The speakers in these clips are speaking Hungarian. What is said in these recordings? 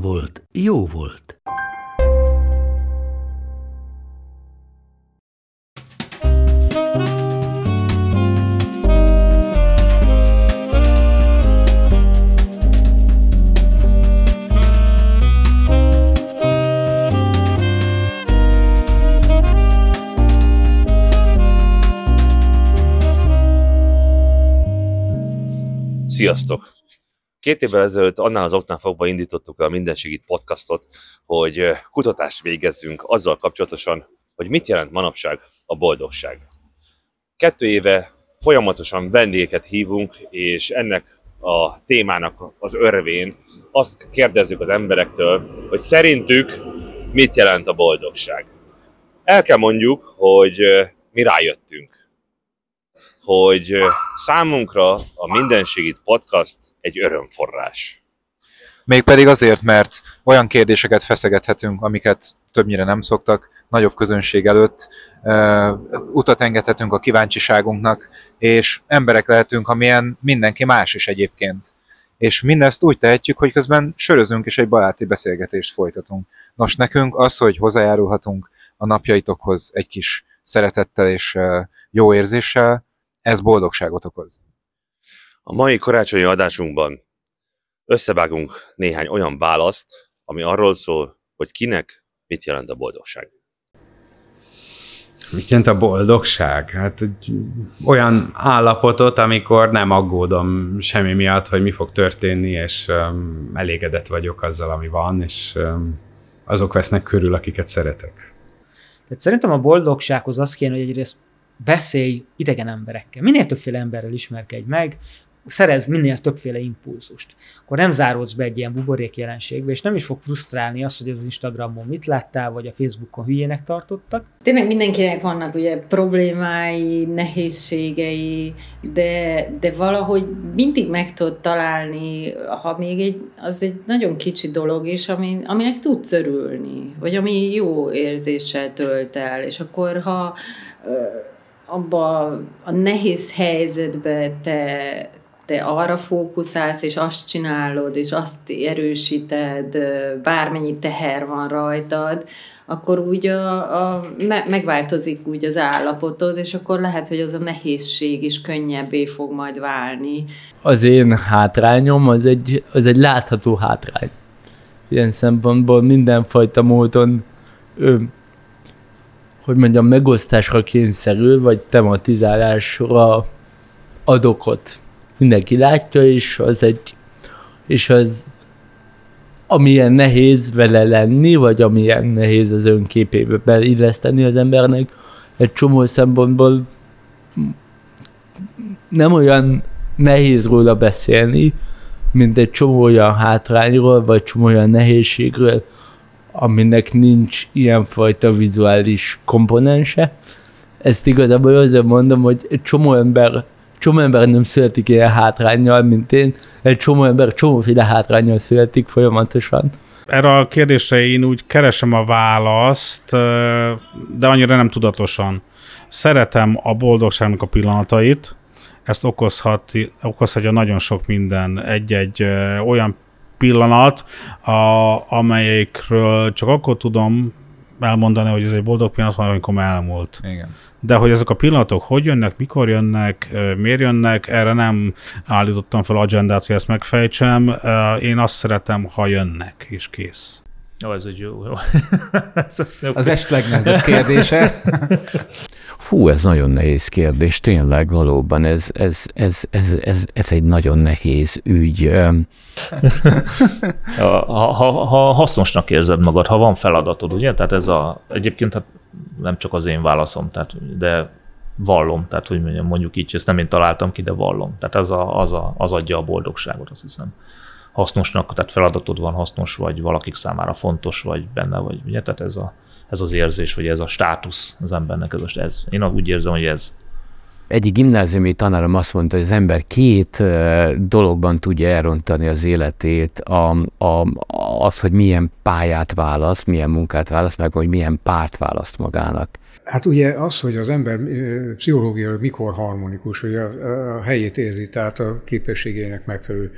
volt, jó volt. Sziasztok! Két évvel ezelőtt annál az oknál fogva indítottuk a Mindenségit podcastot, hogy kutatást végezzünk azzal kapcsolatosan, hogy mit jelent manapság a boldogság. Kettő éve folyamatosan vendégeket hívunk, és ennek a témának az örvén azt kérdezzük az emberektől, hogy szerintük mit jelent a boldogság. El kell mondjuk, hogy mi rájöttünk hogy számunkra a Mindenségit podcast egy örömforrás. Mégpedig azért, mert olyan kérdéseket feszegethetünk, amiket többnyire nem szoktak, nagyobb közönség előtt, utat engedhetünk a kíváncsiságunknak, és emberek lehetünk, amilyen mindenki más is egyébként. És mindezt úgy tehetjük, hogy közben sörözünk és egy baráti beszélgetést folytatunk. Nos, nekünk az, hogy hozzájárulhatunk a napjaitokhoz egy kis szeretettel és jó érzéssel, ez boldogságot okoz. A mai karácsonyi adásunkban összevágunk néhány olyan választ, ami arról szól, hogy kinek mit jelent a boldogság. Mit jelent a boldogság? Hát olyan állapotot, amikor nem aggódom semmi miatt, hogy mi fog történni, és um, elégedett vagyok azzal, ami van, és um, azok vesznek körül, akiket szeretek. Tehát szerintem a boldogsághoz az kéne, hogy egyrészt beszélj idegen emberekkel. Minél többféle emberrel ismerkedj meg, szerez minél többféle impulzust. Akkor nem záródsz be egy ilyen buborék jelenségbe, és nem is fog frusztrálni azt, hogy az Instagramon mit láttál, vagy a Facebookon hülyének tartottak. Tényleg mindenkinek vannak ugye problémái, nehézségei, de, de valahogy mindig meg tudod találni, ha még egy, az egy nagyon kicsi dolog is, ami, aminek tudsz örülni, vagy ami jó érzéssel tölt el, és akkor ha abba a nehéz helyzetbe te, te arra fókuszálsz, és azt csinálod, és azt erősíted, bármennyi teher van rajtad, akkor úgy a, a, me, megváltozik úgy az állapotod, és akkor lehet, hogy az a nehézség is könnyebbé fog majd válni. Az én hátrányom az egy, az egy látható hátrány. Ilyen szempontból mindenfajta módon hogy mondjam, megosztásra kényszerül, vagy tematizálásra ad okot. Mindenki látja, és az egy, és az amilyen nehéz vele lenni, vagy amilyen nehéz az önképébe beilleszteni az embernek, egy csomó szempontból nem olyan nehéz róla beszélni, mint egy csomó olyan hátrányról, vagy csomó olyan nehézségről, aminek nincs ilyenfajta vizuális komponense. Ezt igazából azért mondom, hogy egy csomó ember csomó ember nem születik ilyen hátrányjal, mint én, egy csomó ember csomóféle hátrányjal születik folyamatosan. Erre a kérdésre én úgy keresem a választ, de annyira nem tudatosan. Szeretem a boldogságnak a pillanatait, ezt okozhat, okozhatja nagyon sok minden. Egy-egy olyan pillanat, a, amelyikről csak akkor tudom elmondani, hogy ez egy boldog pillanat amikor elmúlt. Igen. De hogy ezek a pillanatok hogy jönnek, mikor jönnek, miért jönnek, erre nem állítottam fel agendát, hogy ezt megfejtsem. Én azt szeretem, ha jönnek, és kész. Jó, ez egy jó. jó. ez az, az est legnehezebb kérdése. Fú, ez nagyon nehéz kérdés, tényleg, valóban, ez, ez, ez, ez, ez, ez egy nagyon nehéz ügy. ha, ha, ha hasznosnak érzed magad, ha van feladatod, ugye? Tehát ez a, egyébként hát nem csak az én válaszom, tehát, de vallom, tehát hogy mondjam, mondjuk így, ezt nem én találtam ki, de vallom. Tehát az, a, az, a, az adja a boldogságot, azt hiszem. Hasznosnak, tehát feladatod van, hasznos vagy, valakik számára fontos vagy benne vagy, ugye? Tehát ez, a, ez az érzés, vagy ez a státusz az embernek, ez, ez. Én úgy érzem, hogy ez. Egyik gimnáziumi tanárom azt mondta, hogy az ember két dologban tudja elrontani az életét, a, a, az, hogy milyen pályát választ, milyen munkát választ, meg hogy milyen párt választ magának. Hát ugye az, hogy az ember pszichológiailag mikor harmonikus, hogy a, a helyét érzi, tehát a képességének megfelelő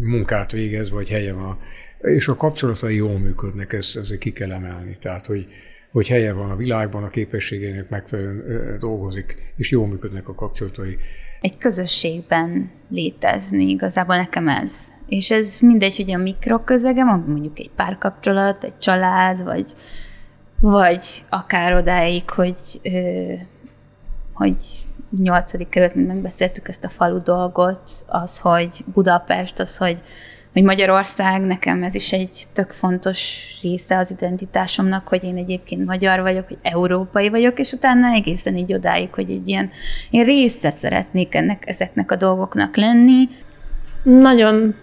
munkát végez, vagy helye van. És a kapcsolatai jól működnek, ezt, ezt ki kell emelni. Tehát, hogy, hogy helye van a világban, a képességének megfelelően dolgozik, és jól működnek a kapcsolatai. Egy közösségben létezni, igazából nekem ez. És ez mindegy, hogy a mikroközegem, mondjuk egy párkapcsolat, egy család, vagy, vagy akár odáig, hogy, hogy nyolcadik kerület, megbeszéltük ezt a falu dolgot, az, hogy Budapest, az, hogy, hogy Magyarország, nekem ez is egy tök fontos része az identitásomnak, hogy én egyébként magyar vagyok, hogy európai vagyok, és utána egészen így odáig, hogy egy ilyen, én része szeretnék ennek, ezeknek a dolgoknak lenni. Nagyon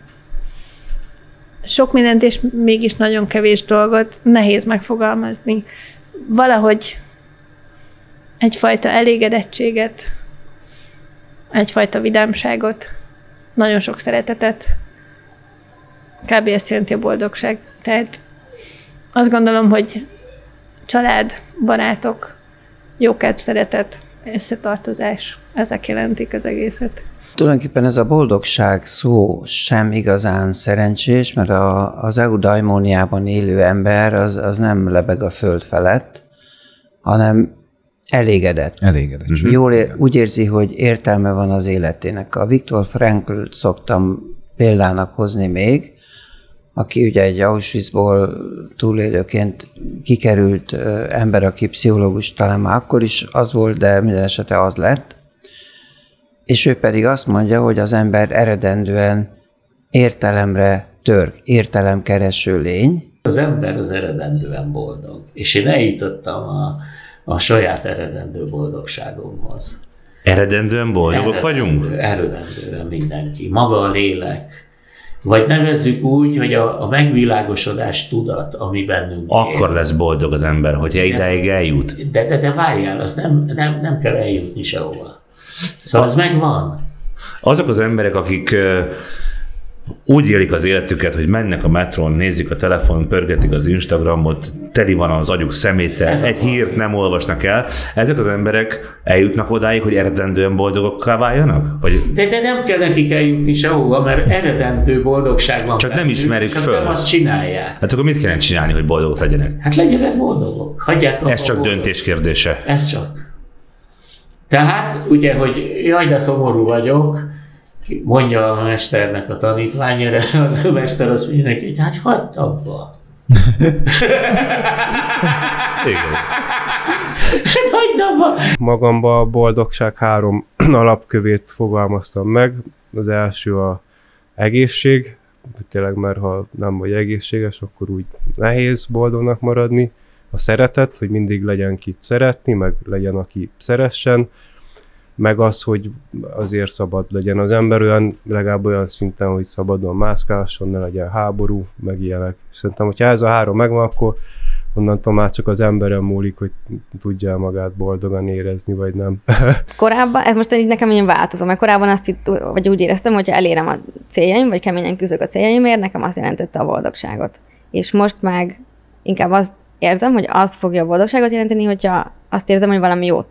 sok mindent, és mégis nagyon kevés dolgot nehéz megfogalmazni. Valahogy egyfajta elégedettséget, egyfajta vidámságot, nagyon sok szeretetet. Kb. ezt jelenti a boldogság. Tehát azt gondolom, hogy család, barátok, jókedv, szeretet, összetartozás, ezek jelentik az egészet. Tulajdonképpen ez a boldogság szó sem igazán szerencsés, mert a, az eudaimóniában élő ember az, az nem lebeg a föld felett, hanem elégedett. Elégedett. Uh-huh. Jól ér, úgy érzi, hogy értelme van az életének. A Viktor Frankl szoktam példának hozni még, aki ugye egy Auschwitzból túlélőként kikerült ember, aki pszichológus talán már akkor is az volt, de minden esetre az lett. És ő pedig azt mondja, hogy az ember eredendően értelemre tör, értelemkereső lény. Az ember az eredendően boldog. És én eljutottam a, a saját eredendő boldogságomhoz. Eredendően boldogok Eredendő, vagyunk? Eredendően mindenki. Maga a lélek. Vagy nevezzük úgy, hogy a, a megvilágosodás tudat, ami bennünk Akkor él. lesz boldog az ember, hogyha ideig eljut. De, de, de várjál, az nem, nem, nem kell eljutni sehova. Szóval az megvan. Azok az emberek, akik úgy élik az életüket, hogy mennek a metrón, nézik a telefon, pörgetik az Instagramot, teli van az agyuk szeméttel, egy hírt nem olvasnak el. Ezek az emberek eljutnak odáig, hogy eredendően boldogokká váljanak? Vagy... De, de nem kell nekik eljutni sehova, mert eredendő boldogság van. Csak nem ismerik csak föl. nem azt csinálják. Hát akkor mit kellene csinálni, hogy boldogok legyenek? Hát legyenek boldogok. Hagyják Ez csak boldogok. döntés kérdése. Ez csak. Tehát ugye, hogy jaj, de szomorú vagyok, mondja a mesternek a tanítványra, a mester azt mondja neki, hogy hát hagyd abba. Igen. Hát hagyd abba. Magamba a boldogság három alapkövét fogalmaztam meg. Az első a egészség, tényleg, mert ha nem vagy egészséges, akkor úgy nehéz boldognak maradni. A szeretet, hogy mindig legyen kit szeretni, meg legyen, aki szeressen meg az, hogy azért szabad legyen az ember olyan, legalább olyan szinten, hogy szabadon mászkálson, ne legyen háború, meg ilyenek. Szerintem, hogyha ez a három megvan, akkor onnantól már csak az emberen múlik, hogy tudja magát boldogan érezni, vagy nem. korábban, ez most így nekem ilyen változó, mert korábban azt itt, vagy úgy éreztem, hogyha elérem a céljaim, vagy keményen küzdök a céljaimért, nekem azt jelentette a boldogságot. És most meg inkább azt érzem, hogy az fogja a boldogságot jelenteni, hogyha azt érzem, hogy valami jót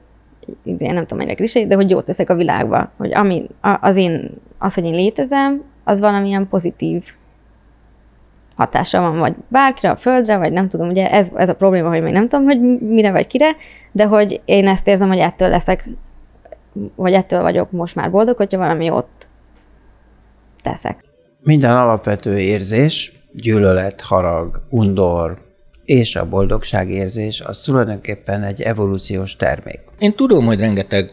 én nem tudom, mennyire klisé, de hogy jót teszek a világba. Hogy ami, az, én, az, hogy én létezem, az valamilyen pozitív hatása van, vagy bárkire, a földre, vagy nem tudom, ugye ez, ez a probléma, hogy még nem tudom, hogy mire vagy kire, de hogy én ezt érzem, hogy ettől leszek, vagy ettől vagyok most már boldog, hogyha valami ott teszek. Minden alapvető érzés, gyűlölet, harag, undor, és a boldogságérzés az tulajdonképpen egy evolúciós termék. Én tudom, hogy rengeteg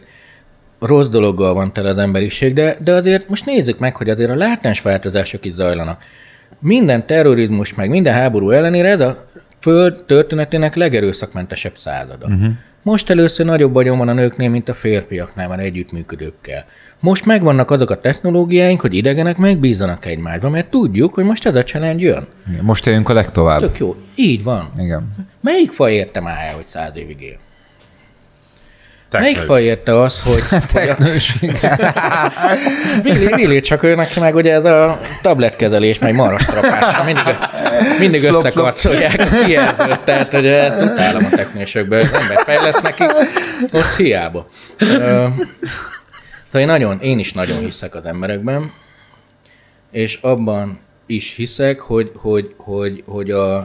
rossz dologgal van tele az emberiség, de, de azért most nézzük meg, hogy azért a látens változások itt zajlanak. Minden terrorizmus, meg minden háború ellenére ez a föld történetének legerőszakmentesebb százada. Uh-huh. Most először nagyobb vagyon van a nőknél, mint a férfiaknál, már együttműködőkkel. Most megvannak azok a technológiáink, hogy idegenek megbízanak egymásba, mert tudjuk, hogy most ez a challenge jön. Igen, Most éljünk a legtovább. Tök jó. Így van. Igen. Melyik faj érte már el, hogy száz évig él? Melyik Teknős. faj érte az, hogy... Teknőség. Billy, Billy, csak ő neki meg ugye ez a tabletkezelés, meg marastrapás, mindig, mindig összekarcolják a kijelzőt, tehát hogy ezt utálom a teknősökből, az ember fejlesz neki, az hiába. Szóval én, nagyon, én is nagyon hiszek az emberekben, és abban is hiszek, hogy, hogy, hogy, hogy a,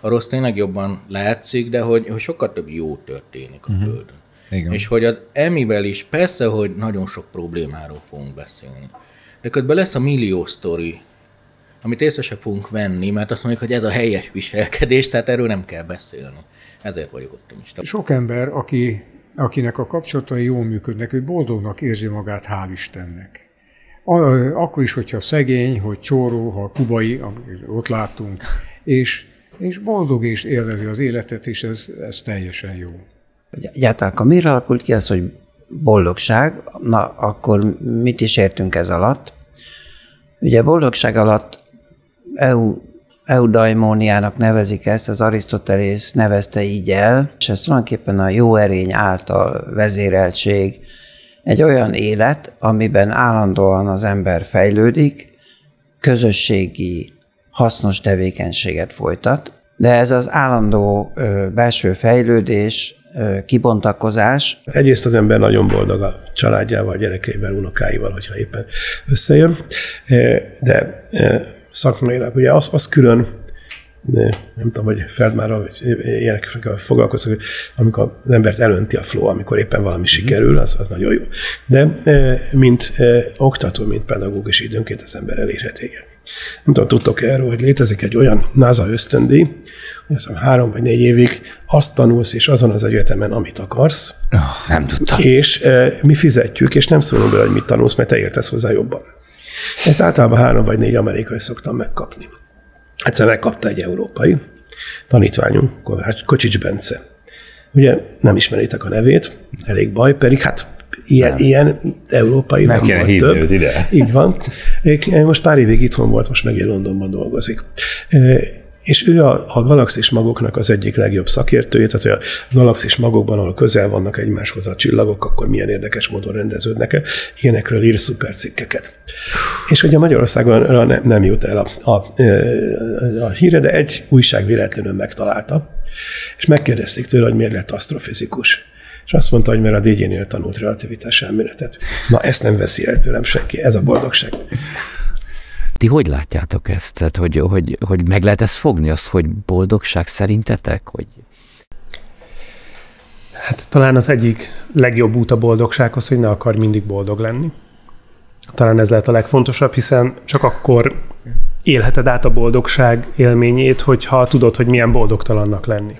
a rossz tényleg jobban látszik, de hogy, hogy sokkal több jó történik a Mhm. Földön. Igen. És hogy az emivel is, persze, hogy nagyon sok problémáról fogunk beszélni. De közben lesz a millió sztori, amit észre sem fogunk venni, mert azt mondjuk, hogy ez a helyes viselkedés, tehát erről nem kell beszélni. Ezért vagyok optimista. Sok ember, aki, akinek a kapcsolatai jól működnek, ő boldognak érzi magát, hál' Istennek. Akkor is, hogyha szegény, hogy csóró, ha kubai, ott láttunk, és, és boldog és élvezi az életet, és ez, ez teljesen jó. Egyáltalán, miért alakult ki az, hogy boldogság? Na, akkor mit is értünk ez alatt? Ugye boldogság alatt EU, eudaimóniának nevezik ezt, az Arisztotelész nevezte így el, és ez tulajdonképpen a jó erény által vezéreltség, egy olyan élet, amiben állandóan az ember fejlődik, közösségi, hasznos tevékenységet folytat, de ez az állandó belső fejlődés, kibontakozás. Egyrészt az ember nagyon boldog a családjával, gyerekeivel, unokáival, hogyha éppen összejön, de szakmailag ugye az, az külön, nem tudom, hogy Feldmárral vagy ilyenekkel foglalkoztak, hogy amikor az embert elönti a flow, amikor éppen valami sikerül, az, az nagyon jó. De eh, mint eh, oktató, mint pedagógus időnként az ember elérhet igen. Nem tudom, tudtok erről, hogy létezik egy olyan NASA ösztöndíj, hogy azt három vagy négy évig azt tanulsz, és azon az egyetemen, amit akarsz. nem tudtam. És e, mi fizetjük, és nem szólunk bele, hogy mit tanulsz, mert te értesz hozzá jobban. Ezt általában három vagy négy amerikai szoktam megkapni. Egyszer megkapta egy európai tanítványunk, Kovács, Kocsics Bence. Ugye nem ismeritek a nevét, elég baj, pedig hát ilyen, ilyen európai Meg nem volt több. ide. Így van. Most pár évig itthon volt, most meg Londonban dolgozik. És ő a, a galaxis magoknak az egyik legjobb szakértője, tehát hogy a galaxis magokban, ahol közel vannak egymáshoz a csillagok, akkor milyen érdekes módon rendeződnek -e. Ilyenekről ír szuper cikkeket. És ugye Magyarországon nem, nem jut el a, a, a híre, de egy újság véletlenül megtalálta, és megkérdezték tőle, hogy miért lett asztrofizikus. És azt mondta, hogy mert a DJ-nél tanult relativitás elméletet. Na, ezt nem veszi el tőlem senki, ez a boldogság. Ti hogy látjátok ezt? Tehát, hogy, hogy, hogy meg lehet ezt fogni, azt, hogy boldogság szerintetek? Hogy Hát talán az egyik legjobb út a boldogsághoz, hogy ne akar mindig boldog lenni. Talán ez lehet a legfontosabb, hiszen csak akkor élheted át a boldogság élményét, hogyha tudod, hogy milyen boldogtalannak lenni.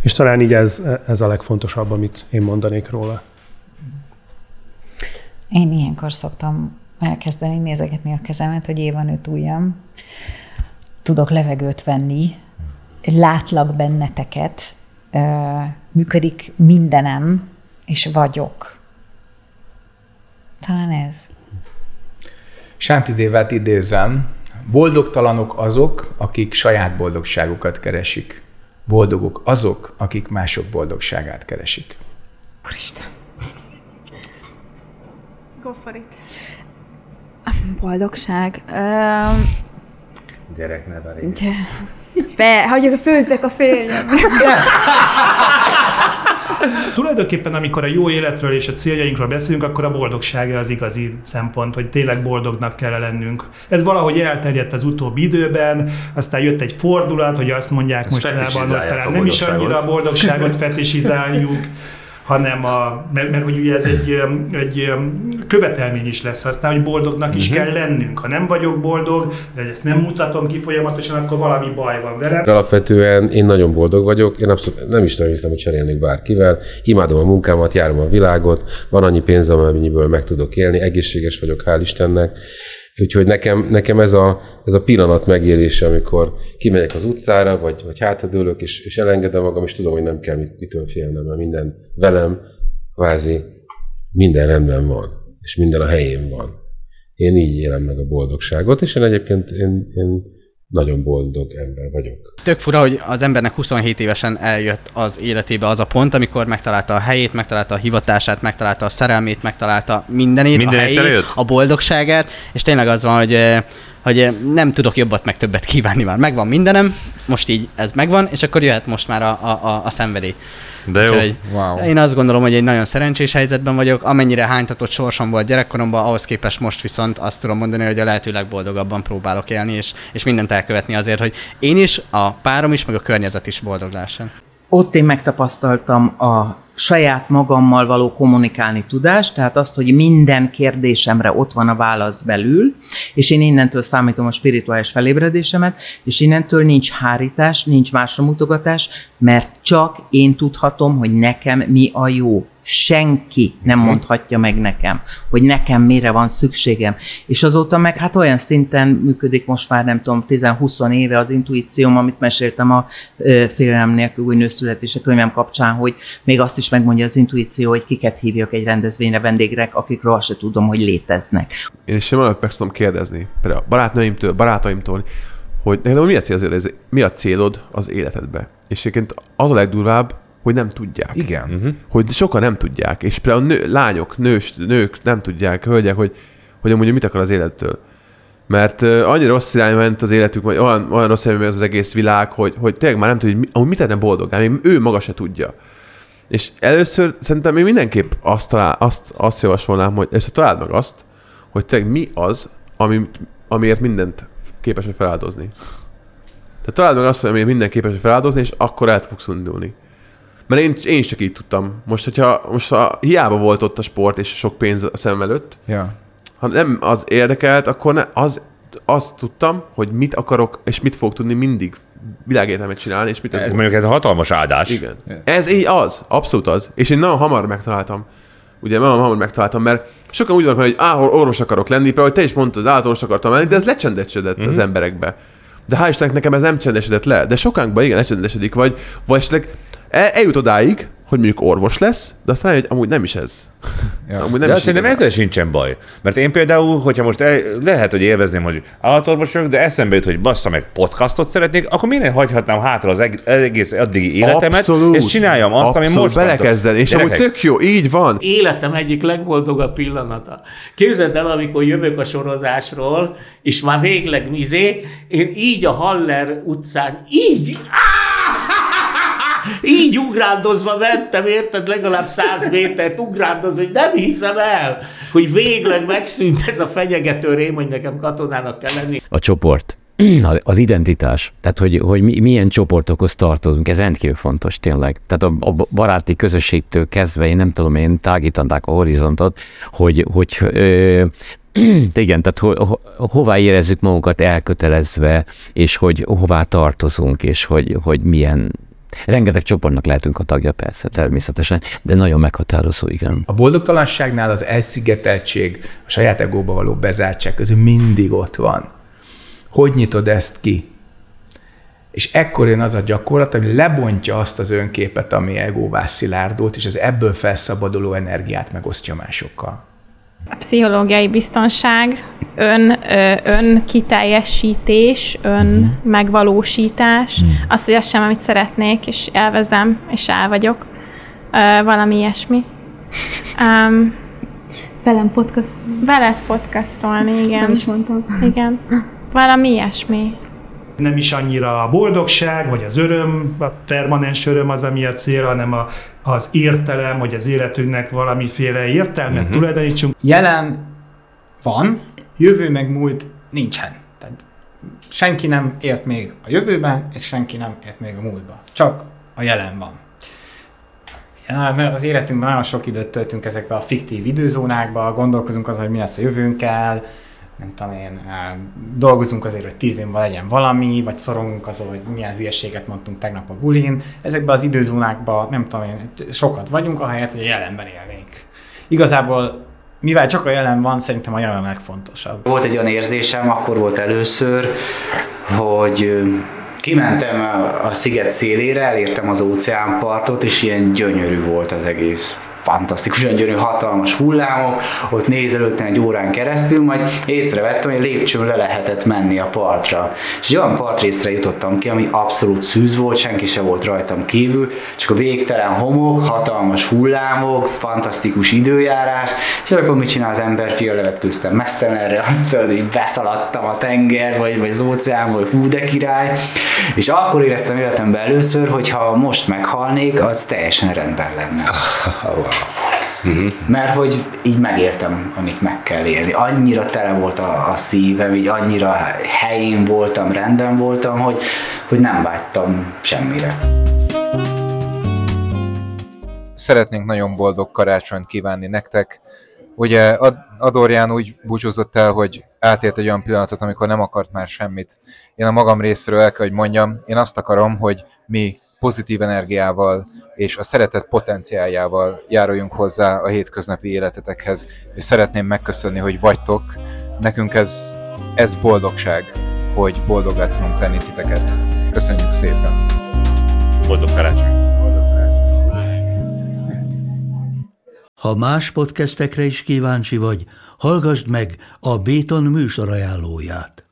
És talán így ez, ez a legfontosabb, amit én mondanék róla. Én ilyenkor szoktam elkezdeni nézegetni a kezemet, hogy év van öt ujjam. Tudok levegőt venni, látlak benneteket, működik mindenem, és vagyok. Talán ez. Sánti Dévát idézem, boldogtalanok azok, akik saját boldogságukat keresik. Boldogok azok, akik mások boldogságát keresik. Úristen. Go for it. Boldogság. Um, Gyerek nevelés. be, hagyjuk, főzzek a férjem. Tulajdonképpen, amikor a jó életről és a céljainkról beszélünk, akkor a boldogság az igazi szempont, hogy tényleg boldognak kell lennünk. Ez valahogy elterjedt az utóbbi időben, aztán jött egy fordulat, hogy azt mondják Ezt mostanában, hogy talán a nem is annyira a boldogságot. boldogságot fetisizáljuk, hanem a, mert, mert hogy ugye ez egy, öm, egy öm, követelmény is lesz aztán, hogy boldognak is Mhm. kell lennünk. Ha nem vagyok boldog, de ezt nem mutatom ki folyamatosan, akkor valami baj van velem. Alapvetően én nagyon boldog vagyok, én abszolút nem is nagyon hiszem, hogy cserélnék bárkivel. Imádom a munkámat, járom a világot, van annyi pénzem, amennyiből meg tudok élni, egészséges vagyok, hál' Istennek. Úgyhogy nekem, nekem ez, a, ez a pillanat megélése, amikor kimegyek az utcára, vagy, vagy hátradőlök, és, és elengedem magam, és tudom, hogy nem kell mit, mitől félnem, mert minden velem kvázi minden rendben van, és minden a helyén van. Én így élem meg a boldogságot, és én egyébként én, én nagyon boldog ember vagyok. Tök fura, hogy az embernek 27 évesen eljött az életébe az a pont, amikor megtalálta a helyét, megtalálta a hivatását, megtalálta a szerelmét, megtalálta mindenét, Minden a helyét, jött? a boldogságát, és tényleg az van, hogy eh, hogy eh, nem tudok jobbat meg többet kívánni már. Megvan mindenem, most így ez megvan, és akkor jöhet most már a, a, a, a szenvedély. De jó. Úgyhogy Wow. Én azt gondolom, hogy egy nagyon szerencsés helyzetben vagyok. Amennyire hánytatott sorsom volt gyerekkoromban, ahhoz képest most viszont azt tudom mondani, hogy a lehető legboldogabban próbálok élni, és, és mindent elkövetni azért, hogy én is, a párom is, meg a környezet is boldog lehessen. Ott én megtapasztaltam a saját magammal való kommunikálni tudást, tehát azt, hogy minden kérdésemre ott van a válasz belül, és én innentől számítom a spirituális felébredésemet, és innentől nincs hárítás, nincs másra mutogatás, mert csak én tudhatom, hogy nekem mi a jó. Senki nem mondhatja meg nekem, hogy nekem mire van szükségem. És azóta meg hát olyan szinten működik most már nem tudom, 10-20 éve az intuícióm, amit meséltem a félelem nélkül új nőszületése könyvem kapcsán, hogy még azt is megmondja az intuíció, hogy kiket hívjak egy rendezvényre vendégre, akikről se tudom, hogy léteznek. Én is simán meg tudom kérdezni, például barátnőimtől, barátaimtól, hogy neked mi a, cél, az, mi a célod az életedbe? És egyébként az a legdurvább, hogy nem tudják. Igen. Uh-huh. Hogy sokan nem tudják. És például nő, lányok, nős, nők nem tudják, hölgyek, hogy, hogy amúgy mit akar az élettől. Mert uh, annyira rossz irányba ment az életük, vagy olyan, olyan rossz irányba ment az egész világ, hogy, hogy tényleg már nem tudja, hogy amúgy mit tenne boldogán, még ő maga se tudja. És először szerintem én mindenképp azt, talál, azt, azt javasolnám, hogy először találd meg azt, hogy tényleg mi az, ami, amiért mindent képes vagy feláldozni. Tehát találd meg azt, hogy amiért minden képes vagy feláldozni, és akkor el fogsz indulni. Mert én, én csak így tudtam. Most, hogyha most ha hiába volt ott a sport és sok pénz a szemem előtt, Ja. ha nem az érdekelt, akkor ne, az, azt tudtam, hogy mit akarok, és mit fogok tudni mindig világértelmet csinálni, és mit Ez boldog. mondjuk egy hatalmas áldás. Igen. Ez így az, abszolút az. És én nagyon hamar megtaláltam. Ugye nagyon hamar megtaláltam, mert sokan úgy vannak, hogy á, orvos akarok lenni, például hogy te is mondtad, állatorvos akartam lenni, de ez lecsendesedett mm-hmm. az emberekbe. De hál' Istennek nekem ez nem csendesedett le, de sokánkban igen, lecsendesedik, vagy, vagy esetleg eljut odáig, hogy mondjuk orvos lesz, de aztán rájön, hogy amúgy nem is ez. Ja. Amúgy Nem de is szerintem ezzel sincsen baj. Mert én például, hogyha most el, lehet, hogy élvezném, hogy állatorvos vagyok, de eszembe jut, hogy bassza meg podcastot szeretnék, akkor minek hagyhatnám hátra az eg- egész addigi életemet, Abszolút. és csináljam azt, ami Abszolút, most van. belekezdeni, és amúgy Gyerekek, tök jó, így van. Életem egyik legboldogabb pillanata. Képzeld el, amikor jövök a sorozásról, és már végleg mizé, én így a Haller utcán, így, így ugrándozva mentem, érted, legalább száz métert ugrándozva, hogy nem hiszem el, hogy végleg megszűnt ez a fenyegető rém, hogy nekem katonának kell lenni. A csoport. Az identitás. Tehát, hogy, hogy mi, milyen csoportokhoz tartozunk, ez rendkívül fontos tényleg. Tehát a, a baráti közösségtől kezdve, én nem tudom, én tágítanák a horizontot, hogy, hogy ö, igen, tehát ho, ho, hová érezzük magunkat elkötelezve, és hogy hová tartozunk, és hogy, hogy milyen Rengeteg csoportnak lehetünk a tagja, persze, természetesen, de nagyon meghatározó, igen. A boldogtalanságnál az elszigeteltség, a saját egóba való bezártság közül mindig ott van. Hogy nyitod ezt ki? És ekkor jön az a gyakorlat, ami lebontja azt az önképet, ami egóvá szilárdult, és az ebből felszabaduló energiát megosztja másokkal. A pszichológiai biztonság, ön, ön kiteljesítés, ön Mhm. uh-huh. megvalósítás, uh-huh. az, hogy azt sem, amit szeretnék, és elvezem, és el vagyok. Valami ilyesmi. Um, Velem podcast. veled podcastolni, igen. Ezt is mondtam. Igen. Valami ilyesmi. Nem is annyira a boldogság, vagy az öröm, a permanens öröm az, ami a cél, hanem a, az értelem, hogy az életünknek valamiféle értelmet uh-huh. tulajdonítsunk. Jelen van, jövő meg múlt nincsen. Tehát senki nem élt még a jövőben, és senki nem élt még a múltban. Csak a jelen van. Az életünkben nagyon sok időt töltünk ezekbe a fiktív időzónákba, gondolkozunk azon, hogy mi lesz a jövőnkkel, nem tudom én, dolgozunk azért, hogy tíz évben legyen valami, vagy szorongunk azon, hogy milyen hülyeséget mondtunk tegnap a bulin. Ezekben az időzónákban, nem tudom én, sokat vagyunk, ahelyett, hogy a jelenben élnénk. Igazából mivel csak a jelen van, szerintem a jelen legfontosabb. Volt egy olyan érzésem, akkor volt először, hogy kimentem a- a sziget szélére, elértem az óceánpartot, és ilyen gyönyörű volt az egész fantasztikus, gyönyörű, hatalmas hullámok, ott nézelődtem egy órán keresztül, majd észrevettem, hogy lépcsőn le lehetett menni a partra. És egy olyan partrészre jutottam ki, ami abszolút szűz volt, senki se volt rajtam kívül, csak a végtelen homok, hatalmas hullámok, fantasztikus időjárás, és akkor mit csinál az ember, fia levetkőztem mesztelenre, azt tudod, hogy beszaladtam a tenger, vagy, vagy az óceán, vagy hú de király, és akkor éreztem életemben először, hogy ha most meghalnék, az teljesen rendben lenne. Mert hogy így megértem, amit meg kell élni. Annyira tele volt a, a szívem, így annyira helyén voltam, rendben voltam, hogy, hogy nem vágytam semmire. Szeretnénk nagyon boldog karácsonyt kívánni nektek. Ugye Ad- Adorján úgy búcsúzott el, hogy átélt egy olyan pillanatot, amikor nem akart már semmit. Én a magam részéről el kell, hogy mondjam, én azt akarom, hogy mi pozitív energiával és a szeretet potenciáljával járuljunk hozzá a hétköznapi életetekhez, és szeretném megköszönni, hogy vagytok. Nekünk ez, ez boldogság, hogy boldoggá tudunk tenni titeket. Köszönjük szépen! Boldog karácsony! Ha más podcastekre is kíváncsi vagy, hallgassd meg a Béton műsor ajánlóját.